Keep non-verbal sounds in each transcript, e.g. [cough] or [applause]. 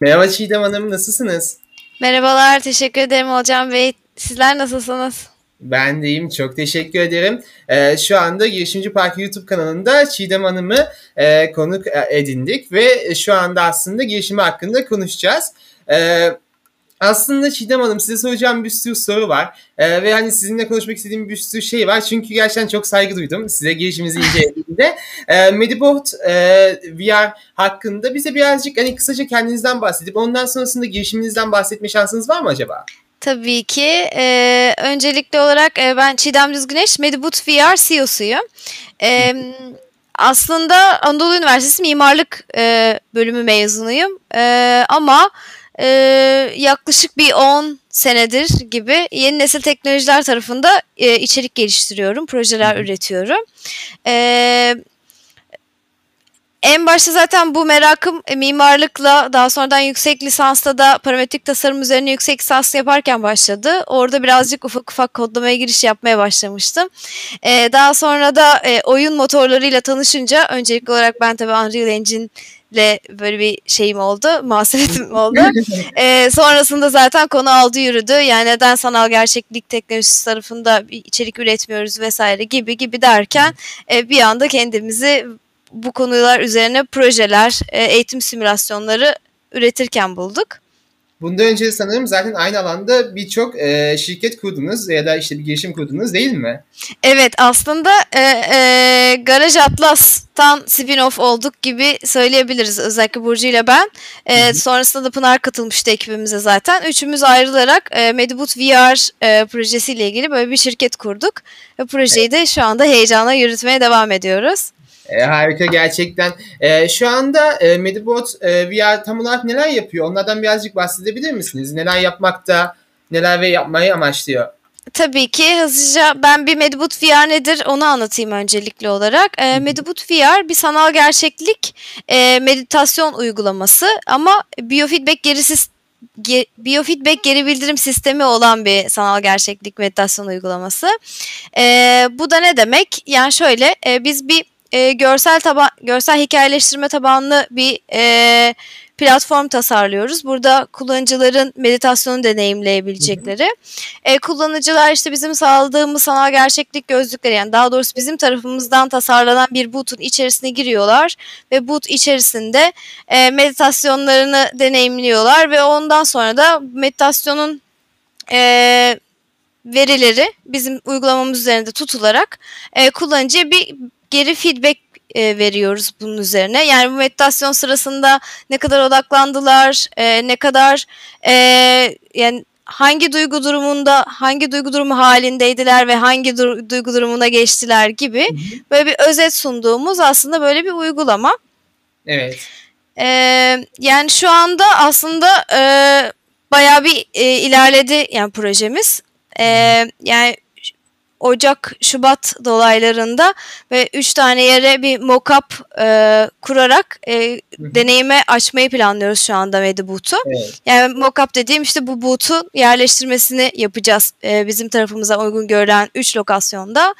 Merhaba Çiğdem Hanım, nasılsınız? Merhabalar, teşekkür ederim Hocam Bey. Sizler nasılsınız? Ben de iyiyim, çok teşekkür ederim. Ee, şu anda Girişimci Park YouTube kanalında Çiğdem Hanım'ı e, konuk edindik ve şu anda aslında girişimi hakkında konuşacağız. Ee, aslında Çiğdem Hanım size soracağım bir sürü soru var. Ee, ve hani sizinle konuşmak istediğim bir sürü şey var. Çünkü gerçekten çok saygı duydum size girişimizi incelediğimde. Ee, Medibot e, VR hakkında bize birazcık hani kısaca kendinizden bahsedip ondan sonrasında girişiminizden bahsetme şansınız var mı acaba? Tabii ki. Ee, öncelikli olarak e, ben Çiğdem Düzgüneş, Medibot VR CEO'suyum. Ee, aslında Anadolu Üniversitesi Mimarlık e, bölümü mezunuyum. E, ama e, yaklaşık bir 10 senedir gibi yeni nesil teknolojiler tarafında e, içerik geliştiriyorum, projeler üretiyorum. E, en başta zaten bu merakım e, mimarlıkla daha sonradan yüksek lisansta da parametrik tasarım üzerine yüksek lisans yaparken başladı. Orada birazcık ufak ufak kodlamaya giriş yapmaya başlamıştım. Ee, daha sonra da e, oyun motorlarıyla tanışınca öncelikli olarak ben tabii Unreal Engine ile böyle bir şeyim oldu, [laughs] muhasebetim oldu. [laughs] ee, sonrasında zaten konu aldı yürüdü. Yani neden sanal gerçeklik teknolojisi tarafında bir içerik üretmiyoruz vesaire gibi gibi derken e, bir anda kendimizi bu konular üzerine projeler, e, eğitim simülasyonları üretirken bulduk. Bundan önce sanırım zaten aynı alanda birçok e, şirket kurdunuz ya da işte bir girişim kurdunuz değil mi? Evet aslında e, e, Garaj Atlas'tan spin-off olduk gibi söyleyebiliriz. Özellikle Burcu ile ben. E, sonrasında da Pınar katılmıştı ekibimize zaten. Üçümüz ayrılarak e, Medibut VR e, projesiyle ilgili böyle bir şirket kurduk. Ve projeyi de şu anda heyecanla yürütmeye devam ediyoruz. E, harika gerçekten. E, şu anda e, Medibot e, VR tam olarak neler yapıyor? Onlardan birazcık bahsedebilir misiniz? Neler yapmakta, neler ve yapmayı amaçlıyor? Tabii ki hızlıca ben bir Medibut VR nedir onu anlatayım öncelikli olarak. E, Medibut VR bir sanal gerçeklik e, meditasyon uygulaması ama biofeedback gerisi ge, biofeedback geri bildirim sistemi olan bir sanal gerçeklik meditasyon uygulaması. E, bu da ne demek? Yani şöyle e, biz bir e, görsel taban görsel hikayeleştirme tabanlı bir e, platform tasarlıyoruz. Burada kullanıcıların meditasyonu deneyimleyebilecekleri. E, kullanıcılar işte bizim sağladığımız sanal gerçeklik gözlükleri yani daha doğrusu bizim tarafımızdan tasarlanan bir boot'un içerisine giriyorlar ve boot içerisinde e, meditasyonlarını deneyimliyorlar ve ondan sonra da meditasyonun e, verileri bizim uygulamamız üzerinde tutularak e, kullanıcıya bir geri feedback e, veriyoruz bunun üzerine. Yani bu meditasyon sırasında ne kadar odaklandılar, e, ne kadar e, yani hangi duygu durumunda, hangi duygu durumu halindeydiler ve hangi du- duygu durumuna geçtiler gibi böyle bir özet sunduğumuz aslında böyle bir uygulama. Evet. E, yani şu anda aslında e, bayağı bir e, ilerledi yani projemiz. E, yani Ocak, Şubat dolaylarında ve 3 tane yere bir mock-up e, kurarak e, deneyime açmayı planlıyoruz şu anda Mediboot'u. Evet. Yani mock-up dediğim işte bu boot'un yerleştirmesini yapacağız e, bizim tarafımıza uygun görülen 3 lokasyonda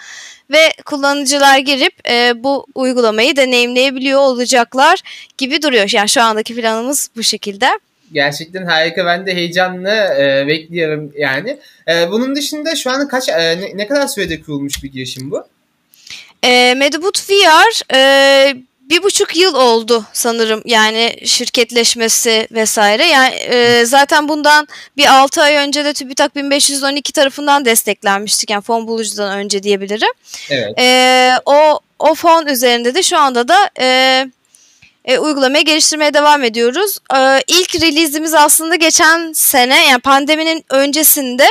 ve kullanıcılar girip e, bu uygulamayı deneyimleyebiliyor olacaklar gibi duruyor. Yani şu andaki planımız bu şekilde gerçekten harika. Ben de heyecanla e, bekliyorum yani. E, bunun dışında şu anda kaç e, ne, ne kadar sürede kurulmuş bir girişim bu? E, Medibut VR e, bir buçuk yıl oldu sanırım yani şirketleşmesi vesaire. Yani e, zaten bundan bir altı ay önce de TÜBİTAK 1512 tarafından desteklenmiştik. Yani fon bulucudan önce diyebilirim. Evet. E, o o fon üzerinde de şu anda da e, e, uygulamayı geliştirmeye devam ediyoruz. E, ilk release'imiz aslında geçen sene yani pandeminin öncesinde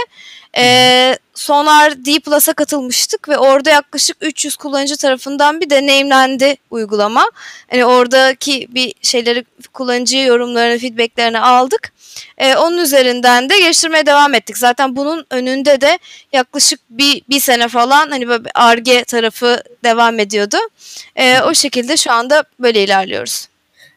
e, Sonar D Plus'a katılmıştık ve orada yaklaşık 300 kullanıcı tarafından bir deneyimlendi uygulama. Yani oradaki bir şeyleri kullanıcı yorumlarını, feedbacklerini aldık. Ee, onun üzerinden de geliştirmeye devam ettik. Zaten bunun önünde de yaklaşık bir, bir sene falan hani böyle ARGE tarafı devam ediyordu. Ee, o şekilde şu anda böyle ilerliyoruz.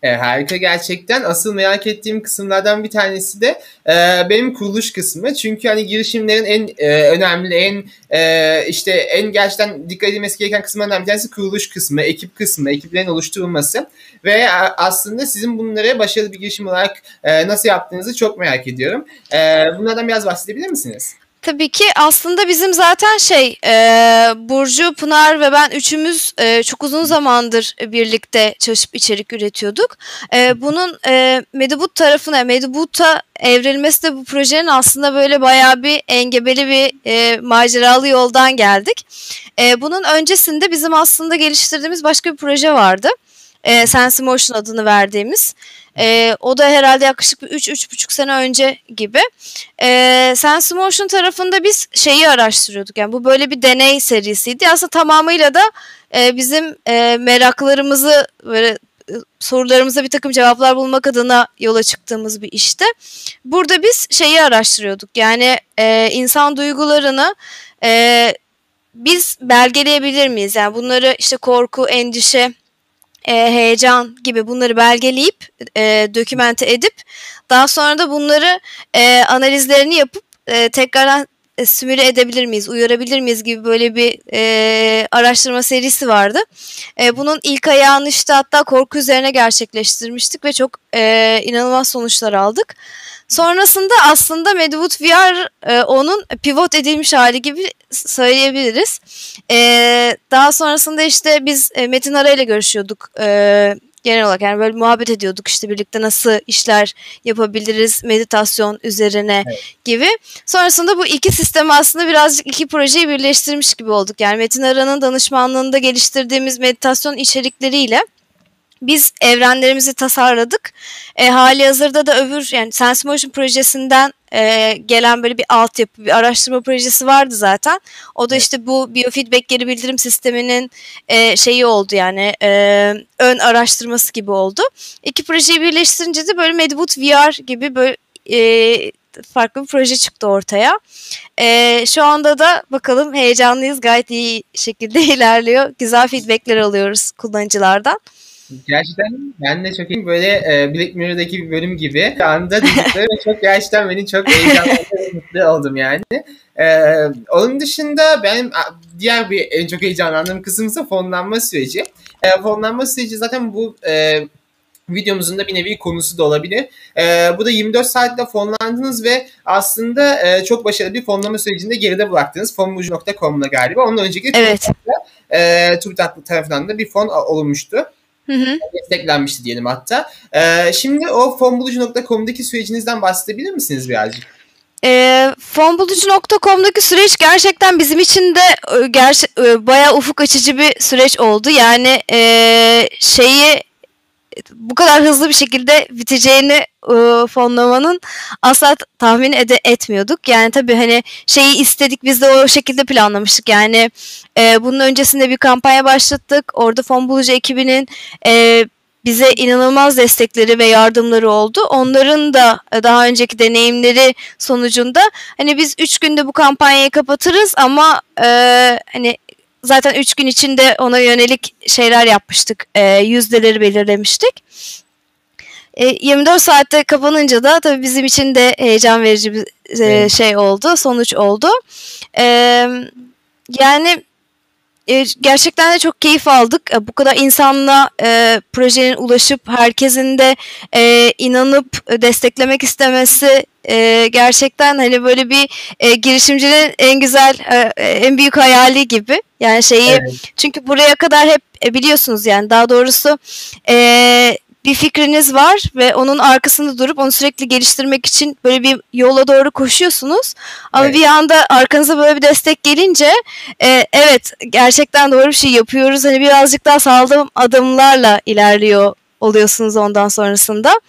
E, harika gerçekten. Asıl merak ettiğim kısımlardan bir tanesi de e, benim kuruluş kısmı. Çünkü hani girişimlerin en e, önemli, en e, işte en gerçekten dikkat edilmesi gereken kısımlardan bir tanesi kuruluş kısmı, ekip kısmı, ekiplerin oluşturulması. Ve aslında sizin bunları başarılı bir girişim olarak e, nasıl yaptığınızı çok merak ediyorum. E, bunlardan biraz bahsedebilir misiniz? Tabii ki aslında bizim zaten şey e, Burcu, Pınar ve ben üçümüz e, çok uzun zamandır birlikte çalışıp içerik üretiyorduk. E, bunun e, Medibut tarafına, Medibut'a evrilmesi de bu projenin aslında böyle bayağı bir engebeli bir e, maceralı yoldan geldik. E, bunun öncesinde bizim aslında geliştirdiğimiz başka bir proje vardı. E, Sense Motion adını verdiğimiz. E, o da herhalde yaklaşık bir 3-3,5 sene önce gibi. E, Sense Motion tarafında biz şeyi araştırıyorduk. Yani bu böyle bir deney serisiydi. Aslında tamamıyla da e, bizim e, meraklarımızı böyle e, sorularımıza bir takım cevaplar bulmak adına yola çıktığımız bir işti. Burada biz şeyi araştırıyorduk. Yani e, insan duygularını e, biz belgeleyebilir miyiz? Yani bunları işte korku, endişe, e, heyecan gibi bunları belgeleyip e, dokümente edip daha sonra da bunları e, analizlerini yapıp e, tekrardan e, simüle edebilir miyiz, uyarabilir miyiz gibi böyle bir e, araştırma serisi vardı. E, bunun ilk ayağını işte hatta korku üzerine gerçekleştirmiştik ve çok e, inanılmaz sonuçlar aldık. Sonrasında aslında Medwood VR e, onun pivot edilmiş hali gibi söyleyebiliriz. E, daha sonrasında işte biz e, Metin Ara ile görüşüyorduk. E, genel olarak yani böyle muhabbet ediyorduk işte birlikte nasıl işler yapabiliriz meditasyon üzerine evet. gibi. Sonrasında bu iki sistemi aslında birazcık iki projeyi birleştirmiş gibi olduk. Yani Metin Ara'nın danışmanlığında geliştirdiğimiz meditasyon içerikleriyle biz evrenlerimizi tasarladık. E, hali hazırda da öbür yani SenseMotion projesinden e, gelen böyle bir altyapı, bir araştırma projesi vardı zaten. O da işte bu biofeedback geri bildirim sisteminin e, şeyi oldu yani e, ön araştırması gibi oldu. İki projeyi birleştirince de böyle Medboot VR gibi böyle e, farklı bir proje çıktı ortaya. E, şu anda da bakalım heyecanlıyız. Gayet iyi şekilde [laughs] ilerliyor. Güzel feedbackler alıyoruz kullanıcılardan. Gerçekten ben de çok iyi böyle e, Black Mirror'daki bir bölüm gibi duydukları ve çok gerçekten beni çok heyecanlandırdı mutlu oldum yani. E, onun dışında benim diğer bir en çok heyecanlandığım kısım ise fonlanma süreci. E, fonlanma süreci zaten bu e, videomuzun da bir nevi konusu da olabilir. E, bu da 24 saatte fonlandınız ve aslında e, çok başarılı bir fonlama sürecinde geride bıraktınız. Fonmuj.com'la galiba. Ondan önceki evet. e, TÜBİTAK tarafından da bir fon olmuştu. Hı hı. Desteklenmişti diyelim hatta. Ee, şimdi o fonbulucu.com'daki sürecinizden bahsedebilir misiniz birazcık? E, fonbulucu.com'daki süreç gerçekten bizim için de e, gerçi, e, bayağı ufuk açıcı bir süreç oldu. Yani e, şeyi bu kadar hızlı bir şekilde biteceğini e, fonlamanın asla tahmin ede etmiyorduk. Yani tabii hani şeyi istedik biz de o şekilde planlamıştık. Yani e, bunun öncesinde bir kampanya başlattık. Orada fon bulucu ekibinin e, bize inanılmaz destekleri ve yardımları oldu. Onların da daha önceki deneyimleri sonucunda hani biz üç günde bu kampanyayı kapatırız ama e, hani zaten 3 gün içinde ona yönelik şeyler yapmıştık. E, yüzdeleri belirlemiştik. E, 24 saatte kapanınca da tabii bizim için de heyecan verici bir e, şey oldu, sonuç oldu. E, yani e, gerçekten de çok keyif aldık. E, bu kadar insanla e, projenin ulaşıp herkesin de e, inanıp desteklemek istemesi e, gerçekten hani böyle bir e, girişimcinin en güzel e, en büyük hayali gibi. Yani şeyi evet. çünkü buraya kadar hep e, biliyorsunuz yani daha doğrusu e, bir fikriniz var ve onun arkasında durup onu sürekli geliştirmek için böyle bir yola doğru koşuyorsunuz. Ama evet. bir anda arkanıza böyle bir destek gelince e, evet gerçekten doğru bir şey yapıyoruz. Hani birazcık daha sağlam adımlarla ilerliyor oluyorsunuz ondan sonrasında.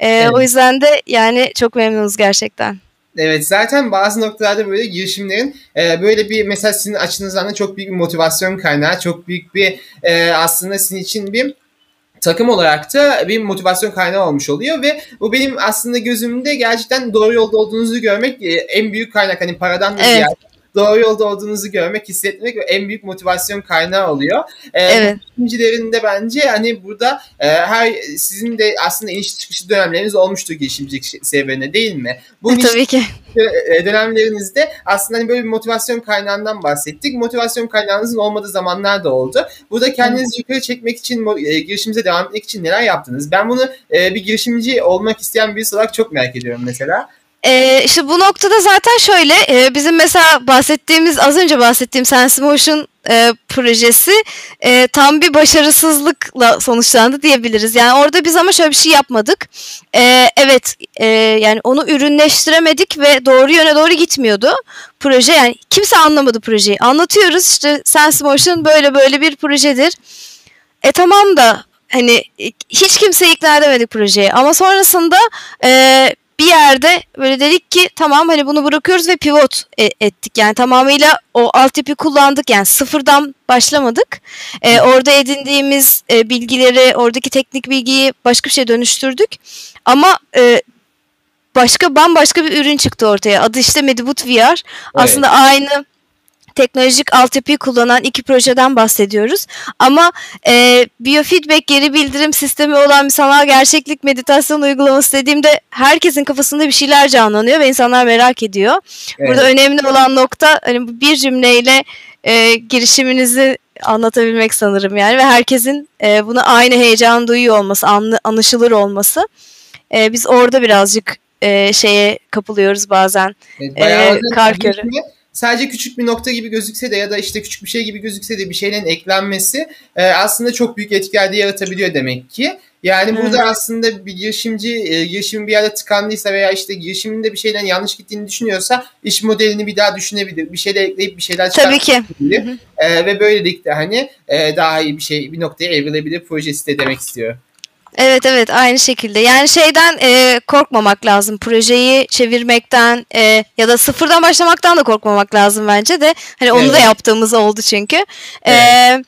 E, evet. O yüzden de yani çok memnunuz gerçekten. Evet zaten bazı noktalarda böyle girişimlerin e, böyle bir mesela sizin açınızdan da çok büyük bir motivasyon kaynağı, çok büyük bir e, aslında sizin için bir takım olarak da bir motivasyon kaynağı olmuş oluyor ve bu benim aslında gözümde gerçekten doğru yolda olduğunuzu görmek e, en büyük kaynak hani paradan da evet. ziyade doğru yolda olduğunuzu görmek, hissetmek en büyük motivasyon kaynağı oluyor. Ee, evet. Girişimcilerin bence hani burada e, her sizin de aslında iniş çıkışı dönemleriniz olmuştur girişimcilik serüvenine değil mi? Bu e, Tabii ki. dönemlerinizde aslında hani böyle bir motivasyon kaynağından bahsettik. Motivasyon kaynağınızın olmadığı zamanlar da oldu. Burada kendinizi yukarı çekmek için, e, girişimimize devam etmek için neler yaptınız? Ben bunu e, bir girişimci olmak isteyen birisi olarak çok merak ediyorum mesela. Ee, işte bu noktada zaten şöyle e, bizim mesela bahsettiğimiz az önce bahsettiğim Sense Motion e, projesi e, tam bir başarısızlıkla sonuçlandı diyebiliriz. Yani orada biz ama şöyle bir şey yapmadık. E, evet e, yani onu ürünleştiremedik ve doğru yöne doğru gitmiyordu proje. Yani kimse anlamadı projeyi. Anlatıyoruz işte Sense Motion böyle böyle bir projedir. E tamam da hani hiç kimse ikna edemedik projeye ama sonrasında e, bir yerde böyle dedik ki tamam hani bunu bırakıyoruz ve pivot e- ettik. Yani tamamıyla o altyapı kullandık. Yani sıfırdan başlamadık. E, orada edindiğimiz e, bilgileri, oradaki teknik bilgiyi başka bir şeye dönüştürdük. Ama e, başka bambaşka bir ürün çıktı ortaya. Adı işte Medibut VR. Evet. Aslında aynı teknolojik altyapıyı kullanan iki projeden bahsediyoruz. Ama e, biofeedback geri bildirim sistemi olan bir sanal gerçeklik meditasyon uygulaması dediğimde herkesin kafasında bir şeyler canlanıyor ve insanlar merak ediyor. Evet. Burada önemli olan nokta hani bir cümleyle e, girişiminizi anlatabilmek sanırım yani ve herkesin e, buna aynı heyecan duyuyor olması, anlı, anlaşılır olması. E, biz orada birazcık e, şeye kapılıyoruz bazen. Evet, e, kar körü sadece küçük bir nokta gibi gözükse de ya da işte küçük bir şey gibi gözükse de bir şeylerin eklenmesi e, aslında çok büyük etkiler de yaratabiliyor demek ki. Yani hmm. burada aslında bir girişimci e, girişimin bir yerde tıkandıysa veya işte girişiminde bir şeylerin yanlış gittiğini düşünüyorsa iş modelini bir daha düşünebilir. Bir şeyler ekleyip bir şeyler çıkartabilir. Tabii ki. E, ve böylelikle hani e, daha iyi bir şey bir noktaya evrilebilir projesi de demek istiyor. Evet evet aynı şekilde. Yani şeyden e, korkmamak lazım. Projeyi çevirmekten e, ya da sıfırdan başlamaktan da korkmamak lazım bence de. Hani onu evet. da yaptığımız oldu çünkü. E, evet.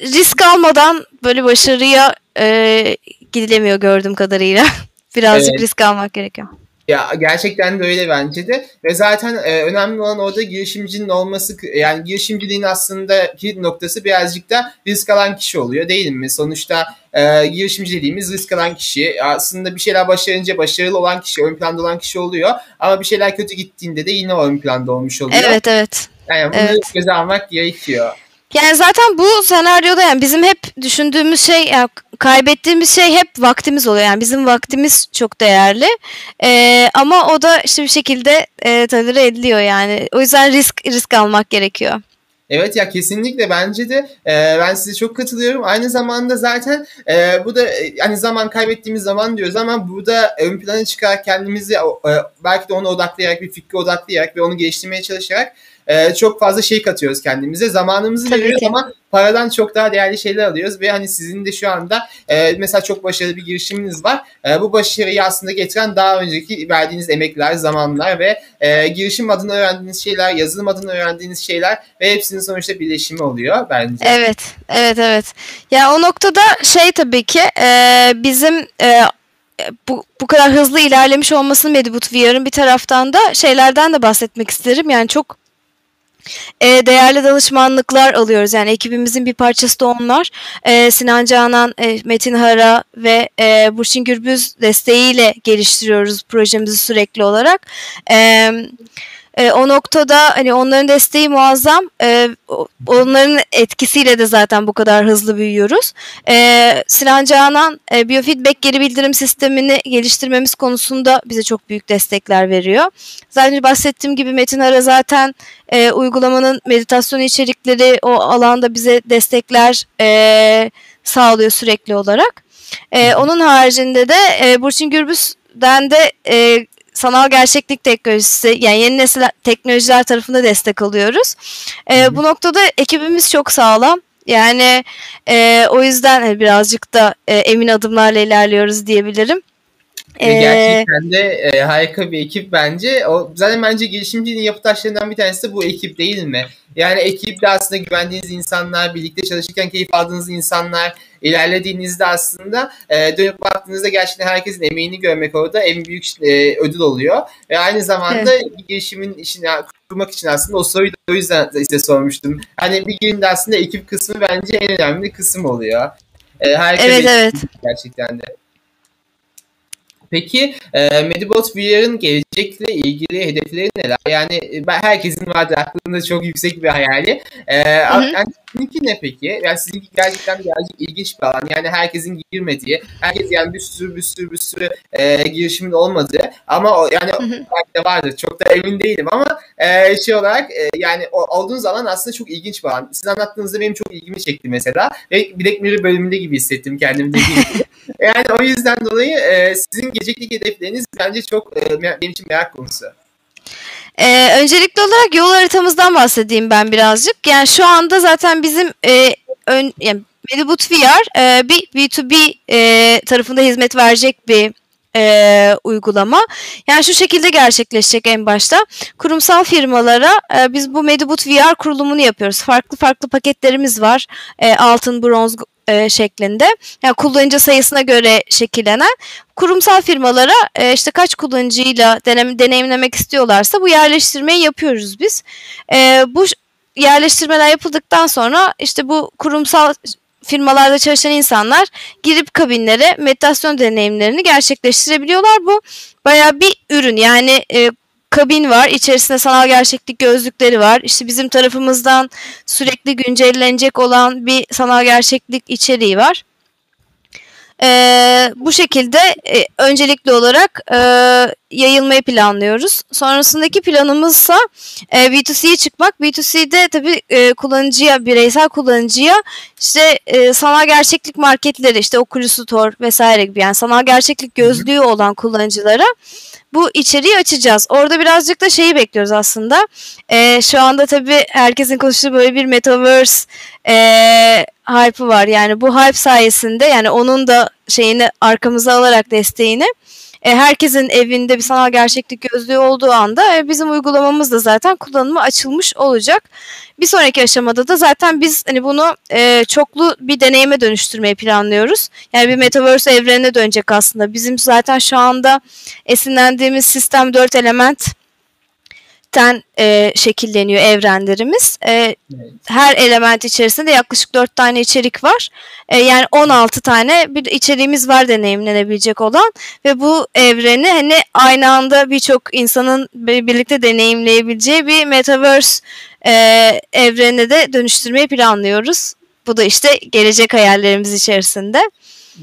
E, risk almadan böyle başarıya e, gidilemiyor gördüğüm kadarıyla. [laughs] Birazcık evet. risk almak gerekiyor. Ya gerçekten de öyle bence de ve zaten e, önemli olan orada girişimcinin olması yani girişimciliğin aslında kilit noktası birazcık da risk alan kişi oluyor değil mi? Sonuçta e, girişimci dediğimiz risk alan kişi aslında bir şeyler başarınca başarılı olan kişi ön planda olan kişi oluyor ama bir şeyler kötü gittiğinde de yine ön planda olmuş oluyor. Evet evet. Yani bunu evet. göze almak gerekiyor. Yani zaten bu senaryoda yani bizim hep düşündüğümüz şey yani kaybettiğimiz şey hep vaktimiz oluyor. Yani bizim vaktimiz çok değerli. Ee, ama o da işte bir şekilde e, tolere ediliyor yani. O yüzden risk risk almak gerekiyor. Evet ya kesinlikle bence de e, ben size çok katılıyorum. Aynı zamanda zaten e, bu da e, hani zaman kaybettiğimiz zaman diyoruz ama burada ön plana çıkarak kendimizi e, belki de ona odaklayarak bir fikre odaklayarak ve onu geliştirmeye çalışarak e, çok fazla şey katıyoruz kendimize. Zamanımızı Tabii veriyoruz ki. ama paradan çok daha değerli şeyler alıyoruz ve hani sizin de şu anda e, mesela çok başarılı bir girişiminiz var. E, bu başarıyı aslında getiren daha önceki verdiğiniz emekler, zamanlar ve e, girişim adına öğrendiğiniz şeyler, yazılım adına öğrendiğiniz şeyler ve hepsinin sonuçta birleşimi oluyor bence. Evet, evet, evet. Ya o noktada şey tabii ki e, bizim e, bu, bu kadar hızlı ilerlemiş olmasının Medibut VR'ın bir taraftan da şeylerden de bahsetmek isterim. Yani çok e, değerli danışmanlıklar alıyoruz. Yani ekibimizin bir parçası da onlar. E, Sinan Canan, e, Metin Hara ve e, Burçin Gürbüz desteğiyle geliştiriyoruz projemizi sürekli olarak. Evet e, o noktada hani onların desteği muazzam. E, onların etkisiyle de zaten bu kadar hızlı büyüyoruz. E, Sinan Canan e, biofeedback geri bildirim sistemini geliştirmemiz konusunda bize çok büyük destekler veriyor. Zaten bahsettiğim gibi Metin Ara zaten e, uygulamanın meditasyon içerikleri o alanda bize destekler e, sağlıyor sürekli olarak. E, onun haricinde de e, Burçin Gürbüz'den de e, sanal gerçeklik teknolojisi yani yeni nesil teknolojiler tarafında destek alıyoruz. E, bu noktada ekibimiz çok sağlam. Yani e, o yüzden birazcık da e, emin adımlarla ilerliyoruz diyebilirim. Ve gerçekten de e, harika bir ekip bence. O zaten bence girişimciliğin yapı taşlarından bir tanesi de bu ekip değil mi? Yani ekipte aslında güvendiğiniz insanlar, birlikte çalışırken keyif aldığınız insanlar, ilerlediğinizde aslında e, dönüp baktığınızda gerçekten herkesin emeğini görmek orada en büyük e, ödül oluyor. Ve aynı zamanda evet. girişimin işini kurmak için aslında o soruyu da o yüzden size sormuştum. Hani bir girişimde aslında ekip kısmı bence en önemli kısım oluyor. E, evet, evet. Gerçekten de. Peki e, Medibot VR'ın gelecekle ilgili hedefleri neler? Yani e, ben herkesin vardır aklında çok yüksek bir hayali. E, yani sizinki ne peki? Yani sizinki gerçekten birazcık ilginç bir alan. Yani herkesin girmediği, herkes yani bir sürü bir sürü bir sürü e, girişimin olmadığı ama o, yani belki de vardır. Çok da emin değilim ama e, şey olarak e, yani o, olduğunuz alan aslında çok ilginç bir alan. Siz anlattığınızda benim çok ilgimi çekti mesela. Ve Black Mirror bölümünde gibi hissettim kendimi dediğim gibi. [laughs] Yani o yüzden dolayı e, sizin gelecekteki hedefleriniz bence çok e, benim için merak konusu. Ee, öncelikli olarak yol haritamızdan bahsedeyim ben birazcık. Yani şu anda zaten bizim e, ön, yani Medibut VR e, bir B2B e, tarafında hizmet verecek bir e, uygulama. Yani şu şekilde gerçekleşecek en başta. Kurumsal firmalara e, biz bu Medibut VR kurulumunu yapıyoruz. Farklı farklı paketlerimiz var. E, altın, bronz, e, şeklinde. Yani kullanıcı sayısına göre şekillenen kurumsal firmalara e, işte kaç kullanıcıyla denem, deneyimlemek istiyorlarsa bu yerleştirmeyi yapıyoruz biz. E, bu yerleştirmeler yapıldıktan sonra işte bu kurumsal firmalarda çalışan insanlar girip kabinlere meditasyon deneyimlerini gerçekleştirebiliyorlar. Bu baya bir ürün yani e, kabin var. İçerisinde sanal gerçeklik gözlükleri var. İşte bizim tarafımızdan sürekli güncellenecek olan bir sanal gerçeklik içeriği var. Ee, bu şekilde e, öncelikli olarak e, yayılmayı planlıyoruz. Sonrasındaki planımızsa e, B2C'ye çıkmak. B2C'de tabii e, kullanıcıya, bireysel kullanıcıya işte e, sanal gerçeklik marketleri, işte Oculus Store vesaire gibi yani sanal gerçeklik gözlüğü olan kullanıcılara bu içeriği açacağız. Orada birazcık da şeyi bekliyoruz aslında. E, şu anda tabii herkesin konuştuğu böyle bir metaverse e, hype'ı var. Yani bu hype sayesinde yani onun da şeyini arkamıza alarak desteğini e, herkesin evinde bir sanal gerçeklik gözlüğü olduğu anda e, bizim uygulamamız da zaten kullanıma açılmış olacak. Bir sonraki aşamada da zaten biz hani bunu e, çoklu bir deneyime dönüştürmeyi planlıyoruz. Yani bir metaverse evrenine dönecek aslında. Bizim zaten şu anda esinlendiğimiz sistem 4 element ten e, şekilleniyor evrenlerimiz. E, evet. Her element içerisinde yaklaşık 4 tane içerik var. E, yani 16 tane bir içeriğimiz var deneyimlenebilecek olan ve bu evreni hani aynı anda birçok insanın birlikte deneyimleyebileceği bir metaverse e, evrene de dönüştürmeyi planlıyoruz. Bu da işte gelecek hayallerimiz içerisinde.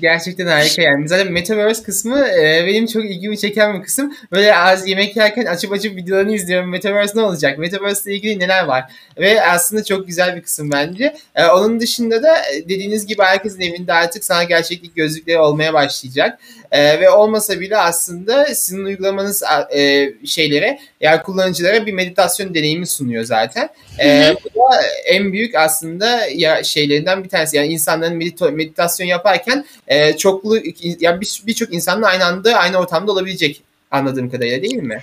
Gerçekten harika yani. Zaten Metaverse kısmı e, benim çok ilgimi çeken bir kısım. Böyle az yemek yerken açıp açıp videolarını izliyorum. Metaverse ne olacak? Metaverse ile ilgili neler var? Ve aslında çok güzel bir kısım bence. E, onun dışında da e, dediğiniz gibi herkesin evinde artık sana gerçeklik gözlükleri olmaya başlayacak. E, ve olmasa bile aslında sizin uygulamanız e, şeylere yani kullanıcılara bir meditasyon deneyimi sunuyor zaten. E, bu da en büyük aslında ya şeylerinden bir tanesi. Yani insanların meditasyon yaparken e, çoklu yani birçok bir insanla aynı anda aynı ortamda olabilecek anladığım kadarıyla değil mi?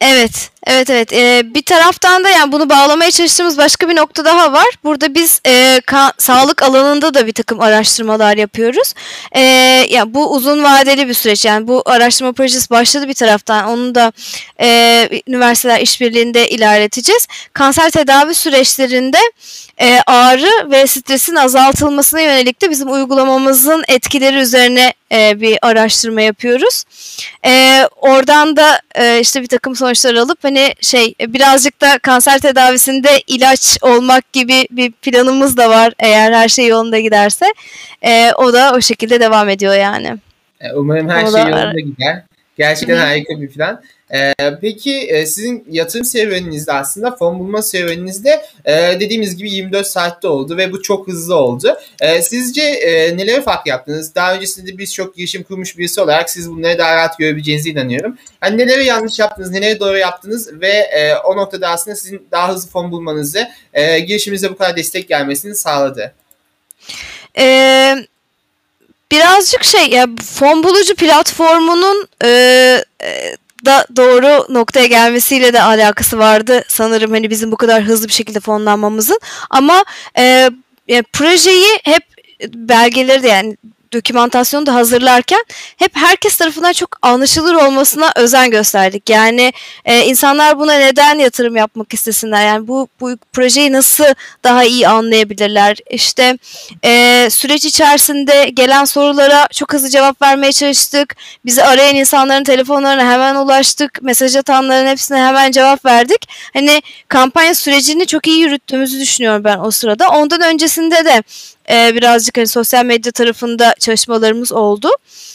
Evet, evet, evet. Ee, bir taraftan da yani bunu bağlamaya çalıştığımız başka bir nokta daha var. Burada biz e, ka- sağlık alanında da bir takım araştırmalar yapıyoruz. E, yani bu uzun vadeli bir süreç. Yani bu araştırma projesi başladı bir taraftan. Onu da e, üniversiteler işbirliğinde ilerleteceğiz. Kanser tedavi süreçlerinde e, ağrı ve stresin azaltılmasına yönelik de bizim uygulamamızın etkileri üzerine e, bir araştırma yapıyoruz. E, oradan da e, işte bir takım sonuçlar alıp hani şey birazcık da kanser tedavisinde ilaç olmak gibi bir planımız da var eğer her şey yolunda giderse. E, o da o şekilde devam ediyor yani. E, umarım her o şey yolunda gider. Gerçekten Hı-hı. harika bir plan. Ee, peki e, sizin yatırım serüveninizde aslında fon bulma serüveninizde e, dediğimiz gibi 24 saatte oldu ve bu çok hızlı oldu. E, sizce e, neleri farklı yaptınız? Daha öncesinde biz çok girişim kurmuş birisi olarak siz bunları daha rahat görebileceğinize inanıyorum. Yani neleri yanlış yaptınız, neleri doğru yaptınız ve e, o noktada aslında sizin daha hızlı fon bulmanızı, e, girişiminize bu kadar destek gelmesini sağladı. Eee birazcık şey ya fon bulucu platformunun e, e, da doğru noktaya gelmesiyle de alakası vardı sanırım hani bizim bu kadar hızlı bir şekilde fonlanmamızın. Ama e, e, projeyi hep belgeleri de yani dokümantasyonu da hazırlarken hep herkes tarafından çok anlaşılır olmasına özen gösterdik. Yani e, insanlar buna neden yatırım yapmak istesinler? Yani bu, bu projeyi nasıl daha iyi anlayabilirler? İşte e, süreç içerisinde gelen sorulara çok hızlı cevap vermeye çalıştık. Bizi arayan insanların telefonlarına hemen ulaştık. Mesaj atanların hepsine hemen cevap verdik. Hani kampanya sürecini çok iyi yürüttüğümüzü düşünüyorum ben o sırada. Ondan öncesinde de e, birazcık hani sosyal medya tarafında çalışmalarımız oldu.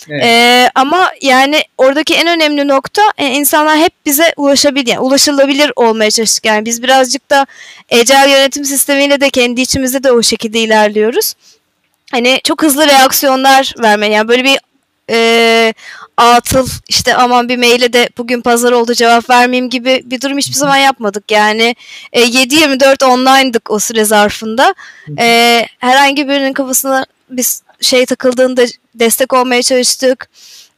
Evet. E, ama yani oradaki en önemli nokta e, insanlar hep bize ulaşabilir, yani ulaşılabilir olmaya çalıştık. Yani biz birazcık da ecel yönetim sistemiyle de kendi içimizde de o şekilde ilerliyoruz. Hani çok hızlı reaksiyonlar verme yani böyle bir e, atıl işte aman bir maile de bugün pazar oldu cevap vermeyeyim gibi bir durum hiçbir zaman yapmadık. Yani e, 7-24 online'dık o süre zarfında. E, herhangi birinin kafasına biz şey takıldığında destek olmaya çalıştık.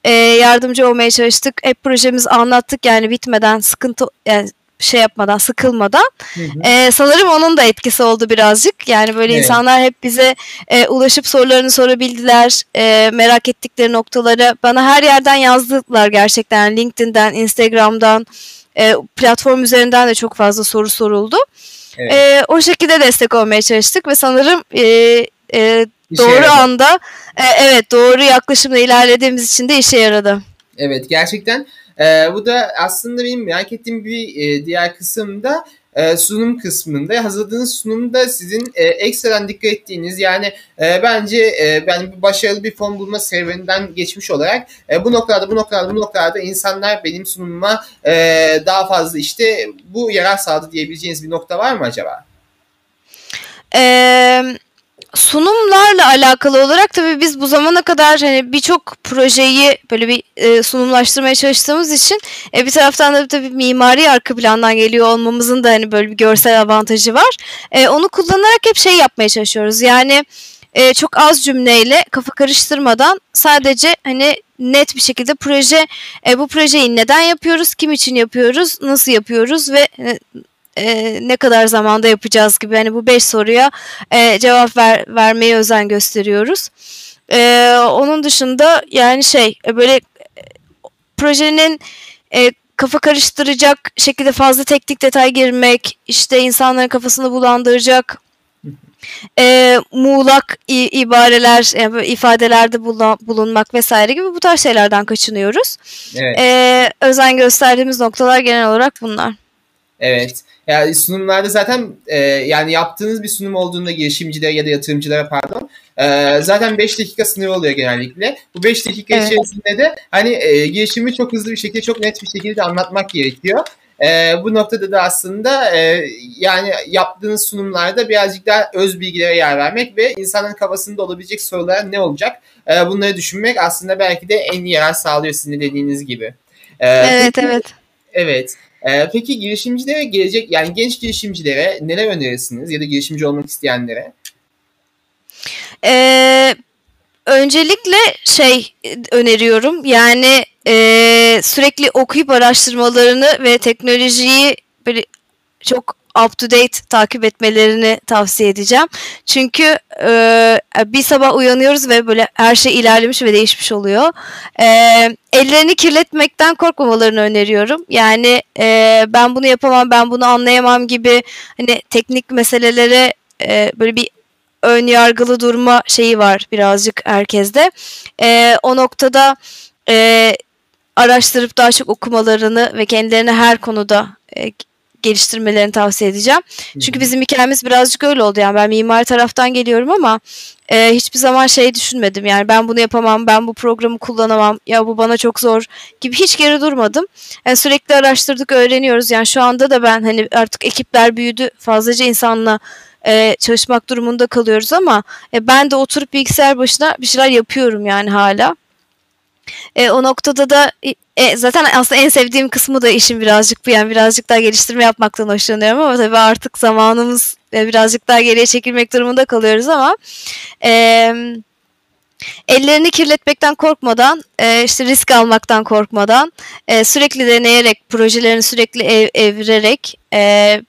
E, yardımcı olmaya çalıştık. Hep projemizi anlattık yani bitmeden sıkıntı yani şey yapmadan, sıkılmadan. Hı hı. Ee, sanırım onun da etkisi oldu birazcık. Yani böyle evet. insanlar hep bize e, ulaşıp sorularını sorabildiler. E, merak ettikleri noktaları bana her yerden yazdılar gerçekten. LinkedIn'den, Instagram'dan, e, platform üzerinden de çok fazla soru soruldu. Evet. E, o şekilde destek olmaya çalıştık ve sanırım e, e, doğru yaradı. anda e, evet doğru yaklaşımla ilerlediğimiz için de işe yaradı. Evet gerçekten e, bu da aslında benim merak ettiğim bir e, diğer kısım da e, sunum kısmında hazırladığınız sunumda sizin e, ekstradan dikkat ettiğiniz yani e, bence e, ben başarılı bir fon bulma serüveninden geçmiş olarak e, bu noktada bu noktada bu noktada insanlar benim sunumuma e, daha fazla işte bu yarar sağladı diyebileceğiniz bir nokta var mı acaba? Eee sunumlarla alakalı olarak tabii biz bu zamana kadar hani birçok projeyi böyle bir e, sunumlaştırmaya çalıştığımız için e, bir taraftan da tabii mimari arka plandan geliyor olmamızın da hani böyle bir görsel avantajı var. E, onu kullanarak hep şey yapmaya çalışıyoruz. Yani e, çok az cümleyle kafa karıştırmadan sadece hani net bir şekilde proje e, bu projeyi neden yapıyoruz, kim için yapıyoruz, nasıl yapıyoruz ve e, e, ne kadar zamanda yapacağız gibi hani bu beş soruya e, cevap ver, vermeye özen gösteriyoruz. E, onun dışında yani şey e, böyle e, projenin e, kafa karıştıracak şekilde fazla teknik detay girmek, işte insanların kafasını bulandıracak e, muğlak ibareler, yani ifadelerde bulunmak vesaire gibi bu tarz şeylerden kaçınıyoruz. Evet. E, özen gösterdiğimiz noktalar genel olarak bunlar. Evet. Yani sunumlarda zaten e, yani yaptığınız bir sunum olduğunda girişimcilere ya da yatırımcılara pardon e, zaten 5 dakika sınırı oluyor genellikle. Bu 5 dakika evet. içerisinde de hani e, girişimi çok hızlı bir şekilde çok net bir şekilde anlatmak gerekiyor. E, bu noktada da aslında e, yani yaptığınız sunumlarda birazcık daha öz bilgilere yer vermek ve insanların kafasında olabilecek sorular ne olacak e, bunları düşünmek aslında belki de en iyi yarar sağlıyor sizin dediğiniz gibi. E, evet evet. Evet. Ee, peki girişimcilere gelecek yani genç girişimcilere neler önerirsiniz ya da girişimci olmak isteyenlere? Ee, öncelikle şey öneriyorum yani e, sürekli okuyup araştırmalarını ve teknolojiyi böyle çok up to date takip etmelerini tavsiye edeceğim. Çünkü e, bir sabah uyanıyoruz ve böyle her şey ilerlemiş ve değişmiş oluyor. E, ellerini kirletmekten korkmamalarını öneriyorum. Yani e, ben bunu yapamam, ben bunu anlayamam gibi hani teknik meselelere e, böyle bir ön yargılı durma şeyi var birazcık herkeste. E, o noktada e, araştırıp daha çok okumalarını ve kendilerine her konuda e, geliştirmelerini tavsiye edeceğim. Çünkü bizim hikayemiz birazcık öyle oldu. Yani ben mimari taraftan geliyorum ama e, hiçbir zaman şey düşünmedim. Yani ben bunu yapamam, ben bu programı kullanamam, ya bu bana çok zor gibi hiç geri durmadım. Yani sürekli araştırdık, öğreniyoruz. Yani şu anda da ben hani artık ekipler büyüdü, fazlaca insanla e, çalışmak durumunda kalıyoruz ama e, ben de oturup bilgisayar başına bir şeyler yapıyorum yani hala. E, o noktada da e, zaten aslında en sevdiğim kısmı da işin birazcık bu yani birazcık daha geliştirme yapmaktan hoşlanıyorum ama tabii artık zamanımız e, birazcık daha geriye çekilmek durumunda kalıyoruz ama e, ellerini kirletmekten korkmadan, e, işte risk almaktan korkmadan, e, sürekli deneyerek, projelerini sürekli ev, evirerek e,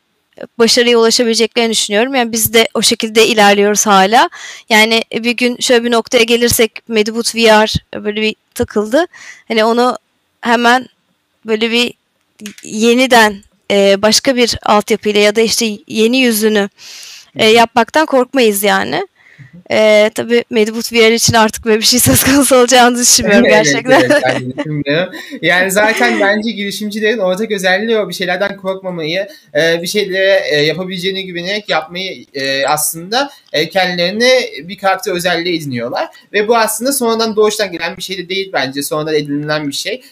başarıya ulaşabileceklerini düşünüyorum. Yani biz de o şekilde ilerliyoruz hala. Yani bir gün şöyle bir noktaya gelirsek Medibut VR böyle bir takıldı. Hani onu hemen böyle bir yeniden e, başka bir altyapıyla ya da işte yeni yüzünü e, yapmaktan korkmayız yani. Ee, tabii Medibut VR için artık böyle bir şey söz konusu olacağını düşünmüyorum gerçekten. evet, evet, yani zaten bence girişimcilerin ortak özelliği o bir şeylerden korkmamayı, e, bir şeylere e, yapabileceğine güvenerek yapmayı e, aslında kendilerine bir karakter özelliği ediniyorlar. Ve bu aslında sonradan doğuştan gelen bir şey de değil bence. Sonradan edinilen bir şey.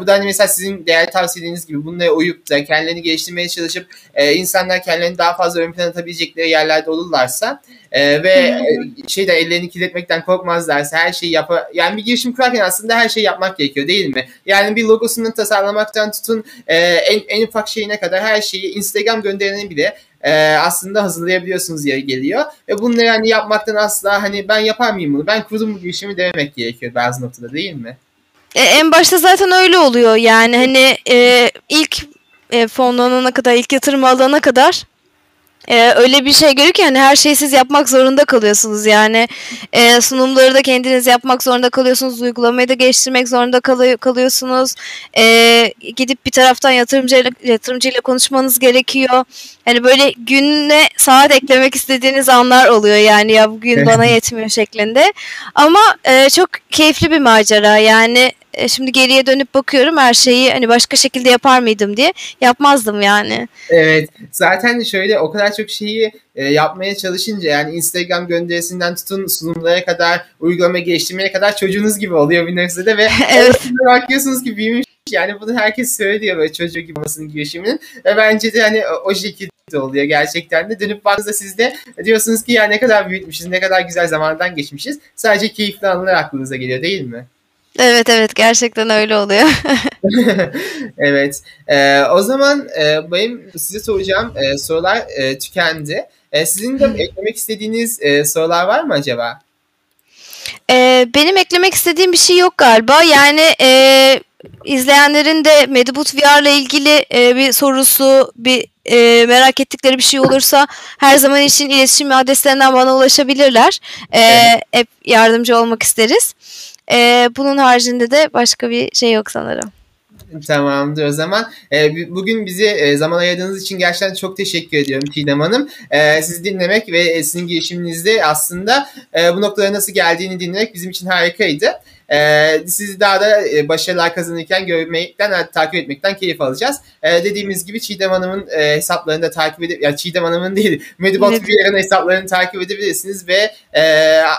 Bu da hani mesela sizin değerli tavsiyeniz gibi bunlara uyup da kendilerini geliştirmeye çalışıp insanlar kendilerini daha fazla ön plana atabilecekleri yerlerde olurlarsa ee, ve hmm. şeyde ellerini kirletmekten korkmazlarsa her şeyi yap yani bir girişim kurarken aslında her şeyi yapmak gerekiyor değil mi? Yani bir logosunu tasarlamaktan tutun e, en, en ufak şeyine kadar her şeyi Instagram gönderini bile e, aslında hazırlayabiliyorsunuz yeri geliyor. Ve bunları hani yapmaktan asla hani ben yapar mıyım bunu? Ben kurdum bu girişimi dememek gerekiyor bazı noktada değil mi? E, en başta zaten öyle oluyor yani hani e, ilk e, fonlanana kadar ilk yatırım alana kadar ee, öyle bir şey görüyor ki hani her şeyi siz yapmak zorunda kalıyorsunuz. Yani e, sunumları da kendiniz yapmak zorunda kalıyorsunuz uygulamayı da geliştirmek zorunda kalıyor, kalıyorsunuz. E, gidip bir taraftan yatırımcıyla, yatırımcıyla konuşmanız gerekiyor. Hani böyle gününe saat eklemek istediğiniz anlar oluyor. Yani ya bugün bana yetmiyor şeklinde. Ama e, çok keyifli bir macera. Yani e, şimdi geriye dönüp bakıyorum her şeyi hani başka şekilde yapar mıydım diye yapmazdım yani. Evet zaten şöyle o kadar çok şeyi e, yapmaya çalışınca yani Instagram gönderisinden tutun sunumlara kadar uygulama geliştirmeye kadar çocuğunuz gibi oluyor bir nefsede ve [laughs] evet. bakıyorsunuz ki büyümüş yani bunu herkes söylüyor böyle çocuğu gibi olmasının girişiminin ve bence de hani o, o şekilde oluyor gerçekten de. Dönüp baktığınızda siz de diyorsunuz ki ya ne kadar büyütmüşüz, ne kadar güzel zamandan geçmişiz. Sadece keyifli anılar aklınıza geliyor değil mi? Evet evet gerçekten öyle oluyor. [laughs] evet. Ee, o zaman e, benim size soracağım e, sorular e, tükendi. E, sizin de eklemek istediğiniz e, sorular var mı acaba? E, benim eklemek istediğim bir şey yok galiba. Yani e, izleyenlerin de Medibut VR ile ilgili e, bir sorusu, bir e, merak ettikleri bir şey olursa her zaman için iletişim adreslerinden bana ulaşabilirler. E, evet. Hep yardımcı olmak isteriz. E, bunun haricinde de başka bir şey yok sanırım. Tamamdır o zaman. E, bugün bize e, zaman ayırdığınız için gerçekten çok teşekkür ediyorum Çiğdem Hanım. E, sizi dinlemek ve sizin girişiminizde aslında e, bu noktalara nasıl geldiğini dinlemek bizim için harikaydı. E, sizi daha da e, başarılar kazanırken görmekten, takip etmekten keyif alacağız. E, dediğimiz gibi Çiğdem Hanım'ın e, hesaplarını da takip edip, ya Çiğdem Hanım'ın değil, [laughs] Medibot. Büyer'in hesaplarını takip edebilirsiniz ve e,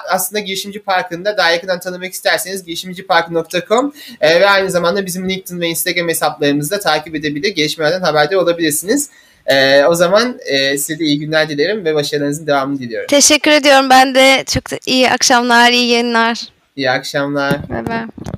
aslında Girişimci Parkı'nda daha yakından tanımak isterseniz girişimcipark.com e, ve aynı zamanda bizim LinkedIn ve Instagram hesaplarımızı da takip edebilir, gelişmelerden haberdar olabilirsiniz. Ee, o zaman e, size de iyi günler dilerim ve başarılarınızın devamını diliyorum. Teşekkür ediyorum. Ben de çok iyi akşamlar, iyi yayınlar. İyi akşamlar. Bye bye.